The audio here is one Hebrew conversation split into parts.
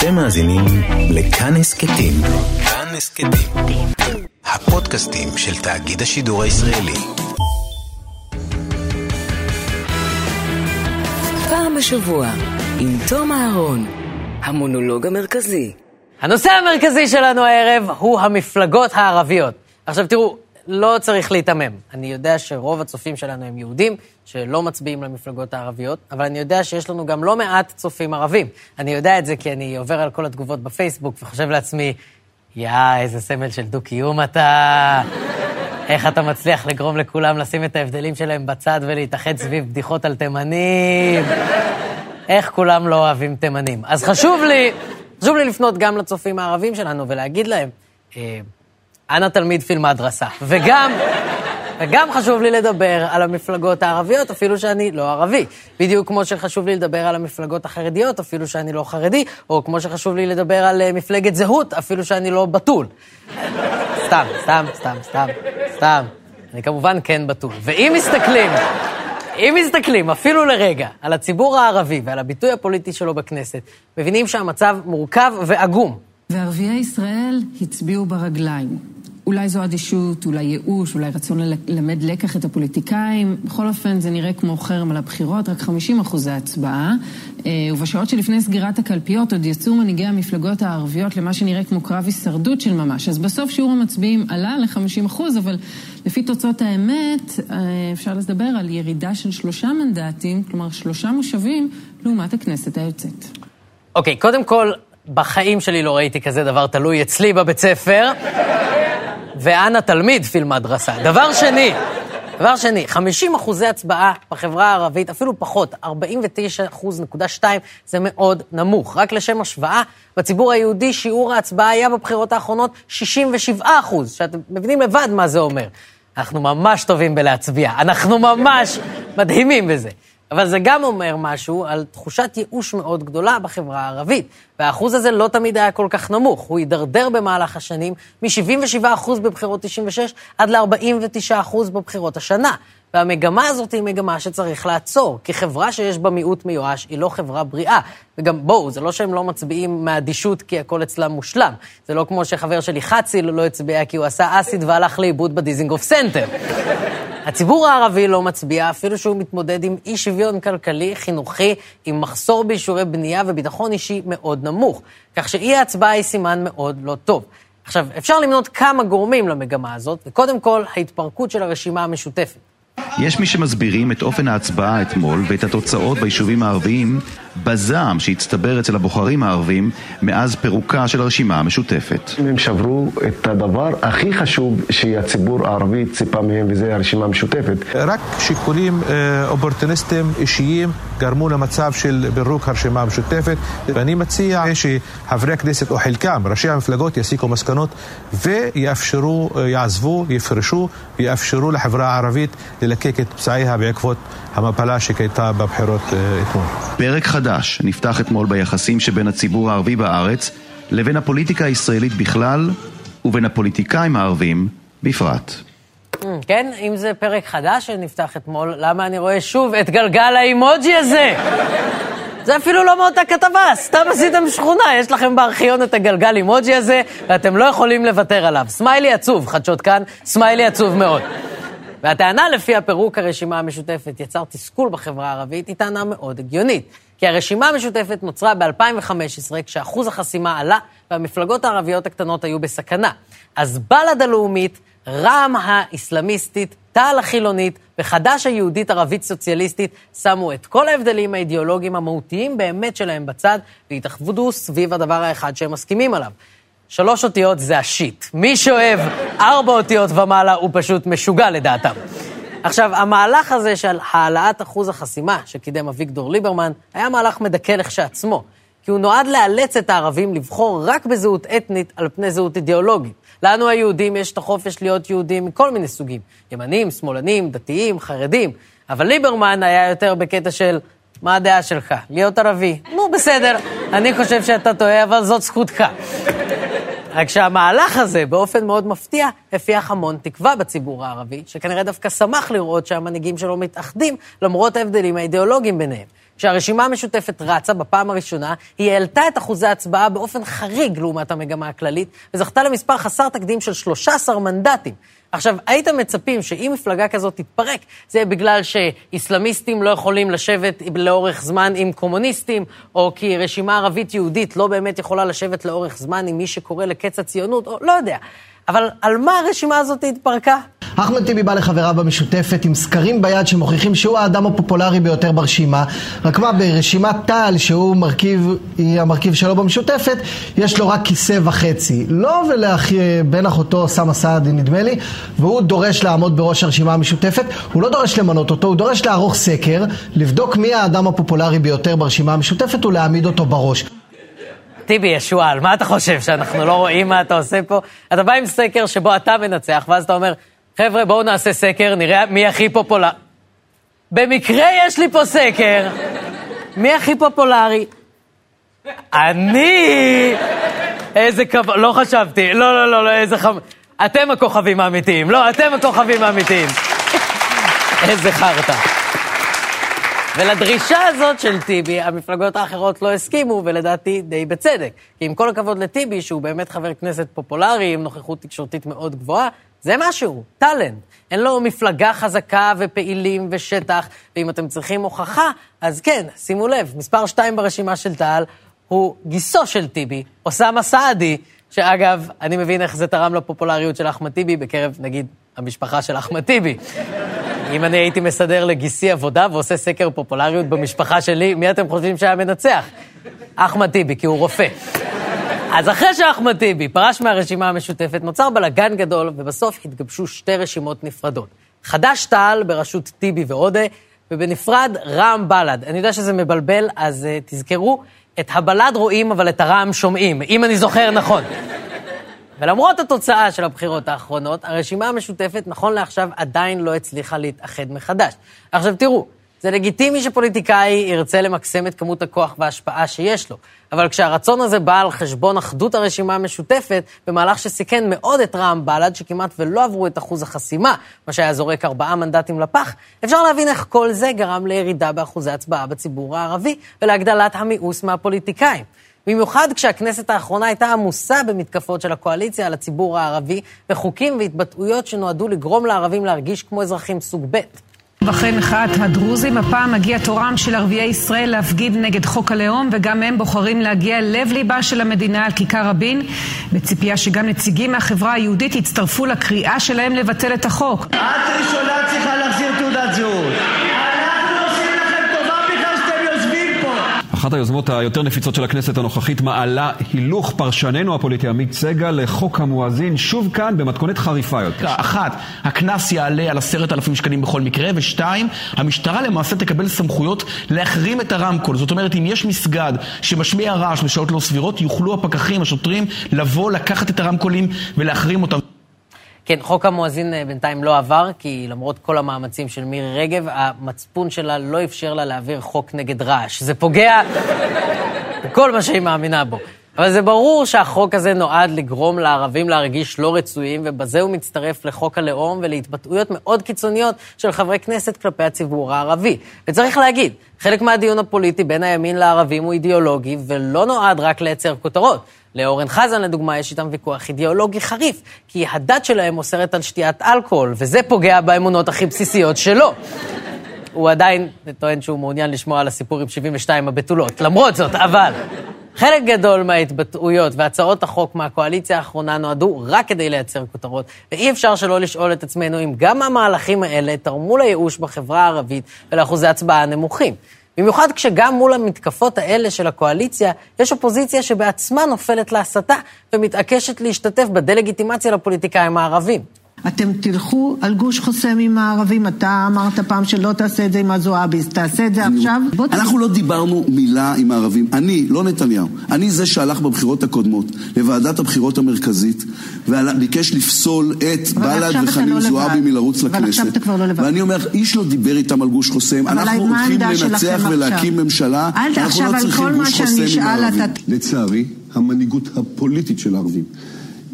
אתם מאזינים לכאן הסכתים. כאן הסכתים. הפודקאסטים של תאגיד השידור הישראלי. פעם בשבוע, עם תום אהרון, המונולוג המרכזי. הנושא המרכזי שלנו הערב הוא המפלגות הערביות. עכשיו תראו, לא צריך להיתמם. אני יודע שרוב הצופים שלנו הם יהודים, שלא מצביעים למפלגות הערביות, אבל אני יודע שיש לנו גם לא מעט צופים ערבים. אני יודע את זה כי אני עובר על כל התגובות בפייסבוק וחושב לעצמי, יא, איזה סמל של דו-קיום אתה. איך אתה מצליח לגרום לכולם לשים את ההבדלים שלהם בצד ולהתאחד סביב בדיחות על תימנים? איך כולם לא אוהבים תימנים? אז חשוב לי, חשוב לי לפנות גם לצופים הערבים שלנו ולהגיד להם, אה, אנא תלמיד פיל מדרסה. וגם, וגם חשוב לי לדבר על המפלגות הערביות, אפילו שאני לא ערבי. בדיוק כמו שחשוב לי לדבר על המפלגות החרדיות, אפילו שאני לא חרדי, או כמו שחשוב לי לדבר על uh, מפלגת זהות, אפילו שאני לא בתול. סתם, סתם, סתם, סתם, סתם. אני כמובן כן בתול. ואם מסתכלים, אם מסתכלים אפילו לרגע על הציבור הערבי ועל הביטוי הפוליטי שלו בכנסת, מבינים שהמצב מורכב ועגום. וערביי ישראל הצביעו ברגליים. אולי זו אדישות, אולי ייאוש, אולי רצון ללמד לקח את הפוליטיקאים. בכל אופן, זה נראה כמו חרם על הבחירות, רק 50 אחוזי הצבעה. אה, ובשעות שלפני סגירת הקלפיות עוד יצאו מנהיגי המפלגות הערביות למה שנראה כמו קרב הישרדות של ממש. אז בסוף שיעור המצביעים עלה ל-50 אחוז, אבל לפי תוצאות האמת, אה, אפשר לדבר על ירידה של שלושה מנדטים, כלומר שלושה מושבים, לעומת הכנסת היוצאת. אוקיי, okay, קודם כל, בחיים שלי לא ראיתי כזה דבר תלוי אצלי בבית ספר. ואנה תלמיד פיל מדרסה. דבר שני, דבר שני, 50 אחוזי הצבעה בחברה הערבית, אפילו פחות, 49 אחוז נקודה 2, זה מאוד נמוך. רק לשם השוואה, בציבור היהודי שיעור ההצבעה היה בבחירות האחרונות 67 אחוז, שאתם מבינים לבד מה זה אומר. אנחנו ממש טובים בלהצביע, אנחנו ממש מדהימים בזה. אבל זה גם אומר משהו על תחושת ייאוש מאוד גדולה בחברה הערבית. והאחוז הזה לא תמיד היה כל כך נמוך. הוא הידרדר במהלך השנים מ-77% בבחירות 96 עד ל-49% בבחירות השנה. והמגמה הזאת היא מגמה שצריך לעצור, כי חברה שיש בה מיעוט מיואש היא לא חברה בריאה. וגם בואו, זה לא שהם לא מצביעים מאדישות כי הכל אצלם מושלם. זה לא כמו שחבר שלי חציל לא הצביע כי הוא עשה אסיד והלך לאיבוד בדיזינגוף סנטר. הציבור הערבי לא מצביע, אפילו שהוא מתמודד עם אי שוויון כלכלי, חינוכי, עם מחסור באישורי בנייה וביטחון אישי מאוד נמוך. כך שאי ההצבעה היא סימן מאוד לא טוב. עכשיו, אפשר למנות כמה גורמים למגמה הזאת, וקודם כל, ההתפרקות של הרשימה המשותפת. יש מי שמסבירים את אופן ההצבעה אתמול ואת התוצאות ביישובים הערביים בזעם שהצטבר אצל הבוחרים הערבים מאז פירוקה של הרשימה המשותפת. הם שברו את הדבר הכי חשוב שהציבור הערבי ציפה מהם, וזה הרשימה המשותפת. רק שיקולים אה, אופורטוניסטיים אישיים גרמו למצב של פירוק הרשימה המשותפת, ואני מציע שחברי הכנסת או חלקם, ראשי המפלגות, יסיקו מסקנות ויאפשרו, אה, יעזבו, יפרשו ויאפשרו לחברה הערבית ללקק את פצעיה בעקבות המפלה שקייתה בבחירות אה, אתמול. פרק חדש נפתח אתמול ביחסים שבין הציבור הערבי בארץ לבין הפוליטיקה הישראלית בכלל ובין הפוליטיקאים הערבים בפרט. כן, אם זה פרק חדש שנפתח אתמול, למה אני רואה שוב את גלגל האימוג'י הזה? זה אפילו לא מאותה כתבה, סתם עשיתם שכונה, יש לכם בארכיון את הגלגל אימוג'י הזה, ואתם לא יכולים לוותר עליו. סמיילי עצוב, חדשות כאן, סמיילי עצוב מאוד. והטענה לפי הפירוק הרשימה המשותפת יצר תסכול בחברה הערבית היא טענה מאוד הגיונית. כי הרשימה המשותפת נוצרה ב-2015 כשאחוז החסימה עלה והמפלגות הערביות הקטנות היו בסכנה. אז בל"ד הלאומית, רע"מ האסלאמיסטית, תע"ל החילונית וחד"ש היהודית ערבית סוציאליסטית שמו את כל ההבדלים האידיאולוגיים המהותיים באמת שלהם בצד והתאחדו סביב הדבר האחד שהם מסכימים עליו. שלוש אותיות זה השיט. מי שאוהב ארבע אותיות ומעלה הוא פשוט משוגע לדעתם. עכשיו, המהלך הזה של העלאת אחוז החסימה שקידם אביגדור ליברמן, היה מהלך מדכא לכשעצמו, כי הוא נועד לאלץ את הערבים לבחור רק בזהות אתנית על פני זהות אידיאולוגית. לנו היהודים יש את החופש להיות יהודים מכל מיני סוגים, ימנים, שמאלנים, דתיים, חרדים, אבל ליברמן היה יותר בקטע של מה הדעה שלך? להיות ערבי. נו, בסדר, אני חושב שאתה טועה, אבל זאת זכותך. רק שהמהלך הזה, באופן מאוד מפתיע, הפיח המון תקווה בציבור הערבי, שכנראה דווקא שמח לראות שהמנהיגים שלו מתאחדים, למרות ההבדלים האידיאולוגיים ביניהם. כשהרשימה המשותפת רצה בפעם הראשונה, היא העלתה את אחוזי ההצבעה באופן חריג לעומת המגמה הכללית, וזכתה למספר חסר תקדים של 13 מנדטים. עכשיו, הייתם מצפים שאם מפלגה כזאת תתפרק, זה יהיה בגלל שאיסלאמיסטים לא יכולים לשבת לאורך זמן עם קומוניסטים, או כי רשימה ערבית-יהודית לא באמת יכולה לשבת לאורך זמן עם מי שקורא לקץ הציונות, או לא יודע. אבל על מה הרשימה הזאת התפרקה? אחמד טיבי בא לחבריו במשותפת עם סקרים ביד שמוכיחים שהוא האדם הפופולרי ביותר ברשימה. רק מה, ברשימת טל, שהוא מרכיב, היא המרכיב שלו במשותפת יש לו רק כיסא וחצי. לא ולבן אחותו אוסאמה סעדי נדמה לי והוא דורש לעמוד בראש הרשימה המשותפת. הוא לא דורש למנות אותו, הוא דורש לערוך סקר לבדוק מי האדם הפופולרי ביותר ברשימה המשותפת ולהעמיד אותו בראש טיבי ישועל, מה אתה חושב, שאנחנו לא רואים מה אתה עושה פה? אתה בא עם סקר שבו אתה מנצח, ואז אתה אומר, חבר'ה, בואו נעשה סקר, נראה מי הכי פופולרי. במקרה יש לי פה סקר, מי הכי פופולרי? אני! איזה כבוד, לא חשבתי, לא, לא, לא, לא, איזה חמ... אתם הכוכבים האמיתיים, לא, אתם הכוכבים האמיתיים. איזה חרטא. ולדרישה הזאת של טיבי, המפלגות האחרות לא הסכימו, ולדעתי די בצדק. כי עם כל הכבוד לטיבי, שהוא באמת חבר כנסת פופולרי, עם נוכחות תקשורתית מאוד גבוהה, זה משהו, טאלנט. אין לו מפלגה חזקה ופעילים ושטח, ואם אתם צריכים הוכחה, אז כן, שימו לב, מספר שתיים ברשימה של טל הוא גיסו של טיבי, אוסאמה סעדי, שאגב, אני מבין איך זה תרם לפופולריות של אחמד טיבי בקרב, נגיד, המשפחה של אחמד טיבי. אם אני הייתי מסדר לגיסי עבודה ועושה סקר פופולריות במשפחה שלי, מי אתם חושבים שהיה מנצח? אחמד טיבי, כי הוא רופא. אז אחרי שאחמד טיבי פרש מהרשימה המשותפת, נוצר בלאגן גדול, ובסוף התגבשו שתי רשימות נפרדות. חד"ש-תע"ל בראשות טיבי ועודה, ובנפרד רע"מ-בל"ד. אני יודע שזה מבלבל, אז uh, תזכרו, את הבל"ד רואים, אבל את הרע"מ שומעים, אם אני זוכר נכון. ולמרות התוצאה של הבחירות האחרונות, הרשימה המשותפת, נכון לעכשיו, עדיין לא הצליחה להתאחד מחדש. עכשיו תראו, זה לגיטימי שפוליטיקאי ירצה למקסם את כמות הכוח וההשפעה שיש לו, אבל כשהרצון הזה בא על חשבון אחדות הרשימה המשותפת, במהלך שסיכן מאוד את רע"מ בל"ד, שכמעט ולא עברו את אחוז החסימה, מה שהיה זורק ארבעה מנדטים לפח, אפשר להבין איך כל זה גרם לירידה באחוזי הצבעה בציבור הערבי ולהגדלת המיאוס מהפוליטיקאים. במיוחד כשהכנסת האחרונה הייתה עמוסה במתקפות של הקואליציה על הציבור הערבי, וחוקים והתבטאויות שנועדו לגרום לערבים להרגיש כמו אזרחים סוג ב'. ואחרי מחאת הדרוזים, הפעם מגיע תורם של ערביי ישראל להפגין נגד חוק הלאום, וגם הם בוחרים להגיע לב-ליבה של המדינה על כיכר רבין, בציפייה שגם נציגים מהחברה היהודית יצטרפו לקריאה שלהם לבטל את החוק. את ראשונה צריכה להחזיר תעודת זהות. אחת היוזמות היותר נפיצות של הכנסת הנוכחית מעלה הילוך פרשננו הפוליטי עמית סגל לחוק המואזין, שוב כאן במתכונת חריפה יותר. אחת, הקנס יעלה על עשרת אלפים שקלים בכל מקרה, ושתיים, המשטרה למעשה תקבל סמכויות להחרים את הרמקול. זאת אומרת, אם יש מסגד שמשמיע רעש בשעות לא סבירות, יוכלו הפקחים, השוטרים, לבוא, לקחת את הרמקולים ולהחרים אותם. כן, חוק המואזין אה, בינתיים לא עבר, כי למרות כל המאמצים של מירי רגב, המצפון שלה לא אפשר לה להעביר חוק נגד רעש. זה פוגע בכל מה שהיא מאמינה בו. אבל זה ברור שהחוק הזה נועד לגרום לערבים להרגיש לא רצויים, ובזה הוא מצטרף לחוק הלאום ולהתבטאויות מאוד קיצוניות של חברי כנסת כלפי הציבור הערבי. וצריך להגיד, חלק מהדיון הפוליטי בין הימין לערבים הוא אידיאולוגי, ולא נועד רק לייצר כותרות. לאורן חזן, לדוגמה, יש איתם ויכוח אידיאולוגי חריף, כי הדת שלהם אוסרת על שתיית אלכוהול, וזה פוגע באמונות הכי בסיסיות שלו. הוא עדיין טוען שהוא מעוניין לשמוע על הסיפור עם 72 הבתולות, למרות זאת, אבל חלק גדול מההתבטאויות והצעות החוק מהקואליציה האחרונה נועדו רק כדי לייצר כותרות, ואי אפשר שלא לשאול את עצמנו אם גם המהלכים האלה תרמו לייאוש בחברה הערבית ולאחוזי הצבעה הנמוכים. במיוחד כשגם מול המתקפות האלה של הקואליציה, יש אופוזיציה שבעצמה נופלת להסתה ומתעקשת להשתתף בדה-לגיטימציה לפוליטיקאים הערבים. אתם תלכו על גוש חוסם עם הערבים, אתה אמרת פעם שלא תעשה את זה עם הזועביס, תעשה את זה עכשיו? אנחנו לא דיברנו מילה עם הערבים, אני, לא נתניהו, אני זה שהלך בבחירות הקודמות לוועדת הבחירות המרכזית וביקש לפסול את בל"ד וחנין לא זועבי מלרוץ לכנסת. אבל עכשיו אתה כבר לא לבד. ואני אומר, איש לא דיבר איתם על גוש חוסם, אנחנו הולכים לנצח ולהקים ממשלה, אנחנו לא צריכים גוש חוסם עם הערבים. לצערי, המנהיגות הפוליטית של הערבים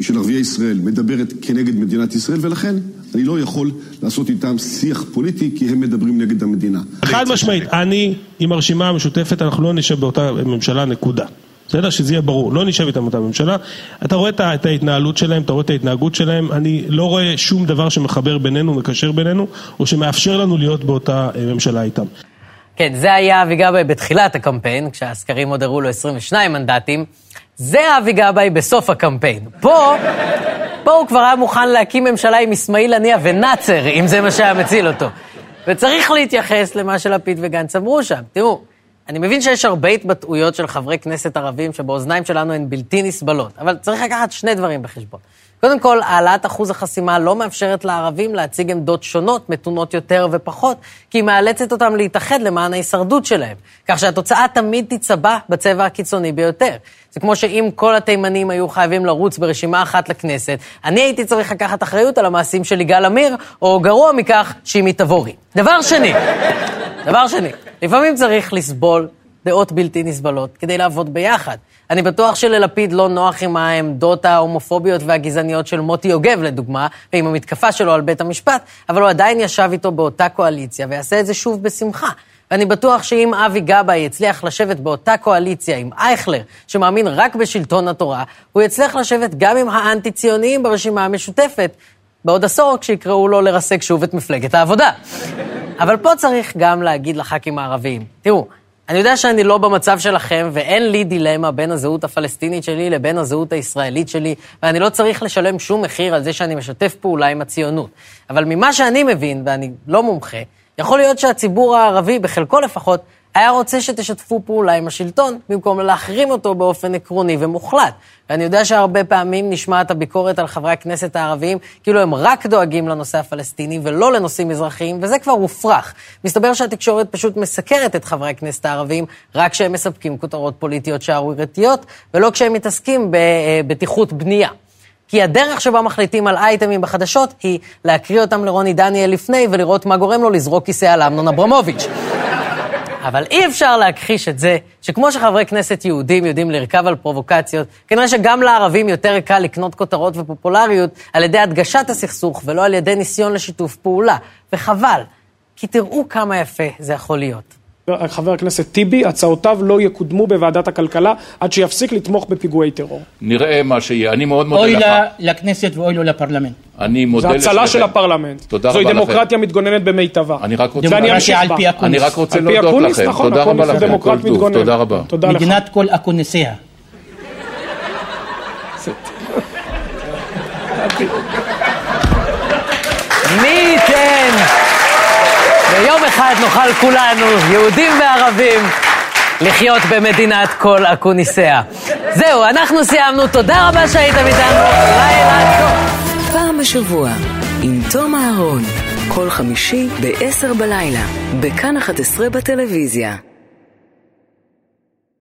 של ערביי ישראל מדברת כנגד מדינת ישראל, ולכן אני לא יכול לעשות איתם שיח פוליטי, כי הם מדברים נגד המדינה. חד משמעית, אני עם הרשימה המשותפת, אנחנו לא נשב באותה ממשלה, נקודה. בסדר? שזה יהיה ברור, לא נשב איתם באותה ממשלה. אתה רואה את ההתנהלות שלהם, אתה רואה את ההתנהגות שלהם, אני לא רואה שום דבר שמחבר בינינו, מקשר בינינו, או שמאפשר לנו להיות באותה ממשלה איתם. כן, זה היה אבי גבאי בתחילת הקמפיין, כשהסקרים עוד הראו לו 22 מנדטים. זה אבי גבאי בסוף הקמפיין. פה, פה הוא כבר היה מוכן להקים ממשלה עם אסמאעיל הנייה ונאצר, אם זה מה שהיה מציל אותו. וצריך להתייחס למה שלפיד וגנץ אמרו שם. תראו, אני מבין שיש הרבה התבטאויות של חברי כנסת ערבים שבאוזניים שלנו הן בלתי נסבלות, אבל צריך לקחת שני דברים בחשבון. קודם כל, העלאת אחוז החסימה לא מאפשרת לערבים להציג עמדות שונות, מתונות יותר ופחות, כי היא מאלצת אותם להתאחד למען ההישרדות שלהם. כך שהתוצאה תמיד תצבע בצבע הקיצוני ביותר. זה כמו שאם כל התימנים היו חייבים לרוץ ברשימה אחת לכנסת, אני הייתי צריך לקחת אחריות על המעשים של יגאל עמיר, או גרוע מכך, שימי תבורי. דבר שני, דבר שני, לפעמים צריך לסבול דעות בלתי נסבלות כדי לעבוד ביחד. אני בטוח שללפיד לא נוח עם העמדות ההומופוביות והגזעניות של מוטי יוגב, לדוגמה, ועם המתקפה שלו על בית המשפט, אבל הוא עדיין ישב איתו באותה קואליציה, ויעשה את זה שוב בשמחה. ואני בטוח שאם אבי גבאי יצליח לשבת באותה קואליציה עם אייכלר, שמאמין רק בשלטון התורה, הוא יצליח לשבת גם עם האנטי-ציוניים ברשימה המשותפת, בעוד עשור כשיקראו לו לרסק שוב את מפלגת העבודה. אבל פה צריך גם להגיד לח"כים הערביים, תראו, אני יודע שאני לא במצב שלכם, ואין לי דילמה בין הזהות הפלסטינית שלי לבין הזהות הישראלית שלי, ואני לא צריך לשלם שום מחיר על זה שאני משתף פעולה עם הציונות. אבל ממה שאני מבין, ואני לא מומחה, יכול להיות שהציבור הערבי, בחלקו לפחות, היה רוצה שתשתפו פעולה עם השלטון, במקום להחרים אותו באופן עקרוני ומוחלט. ואני יודע שהרבה פעמים נשמעת הביקורת על חברי הכנסת הערביים, כאילו הם רק דואגים לנושא הפלסטיני ולא לנושאים אזרחיים, וזה כבר מופרך. מסתבר שהתקשורת פשוט מסקרת את חברי הכנסת הערביים רק כשהם מספקים כותרות פוליטיות שערורייתיות, ולא כשהם מתעסקים בבטיחות בנייה. כי הדרך שבה מחליטים על אייטמים בחדשות היא להקריא אותם לרוני דניאל לפני ולראות מה גורם לו לזרוק כיסא על אמנון אברמוביץ'. אבל אי אפשר להכחיש את זה שכמו שחברי כנסת יהודים יודעים לרכב על פרובוקציות, כנראה שגם לערבים יותר קל לקנות כותרות ופופולריות על ידי הדגשת הסכסוך ולא על ידי ניסיון לשיתוף פעולה. וחבל, כי תראו כמה יפה זה יכול להיות. חבר הכנסת טיבי, הצעותיו לא יקודמו בוועדת הכלכלה עד שיפסיק לתמוך בפיגועי טרור. נראה מה שיהיה. אני מאוד מודה אוי לך. אוי לכנסת ואוי לו לפרלמנט. אני מודה זה הצלה לשניכם. של הפרלמנט. תודה רבה זוהי לכם. דמוקרטיה מתגוננת במיטבה. אני רק רוצה... ואני אמשיך בה. אני רק רוצה על פי להודות אקוניס, לכם. נכון, תודה רבה אקוניס לכם. דמוקרט כל טוב. מתגונן. תודה רבה. תודה לך. מדינת כל אקוניסיה. מי ייתן ויום אחד נוכל כולנו, יהודים וערבים, לחיות במדינת כל אקוניסיה. זהו, אנחנו סיימנו, תודה רבה שהייתם איתנו, לילה טוב. פעם בשבוע, עם תום אהרון, כל חמישי ב-10 בלילה, בכאן 11 בטלוויזיה.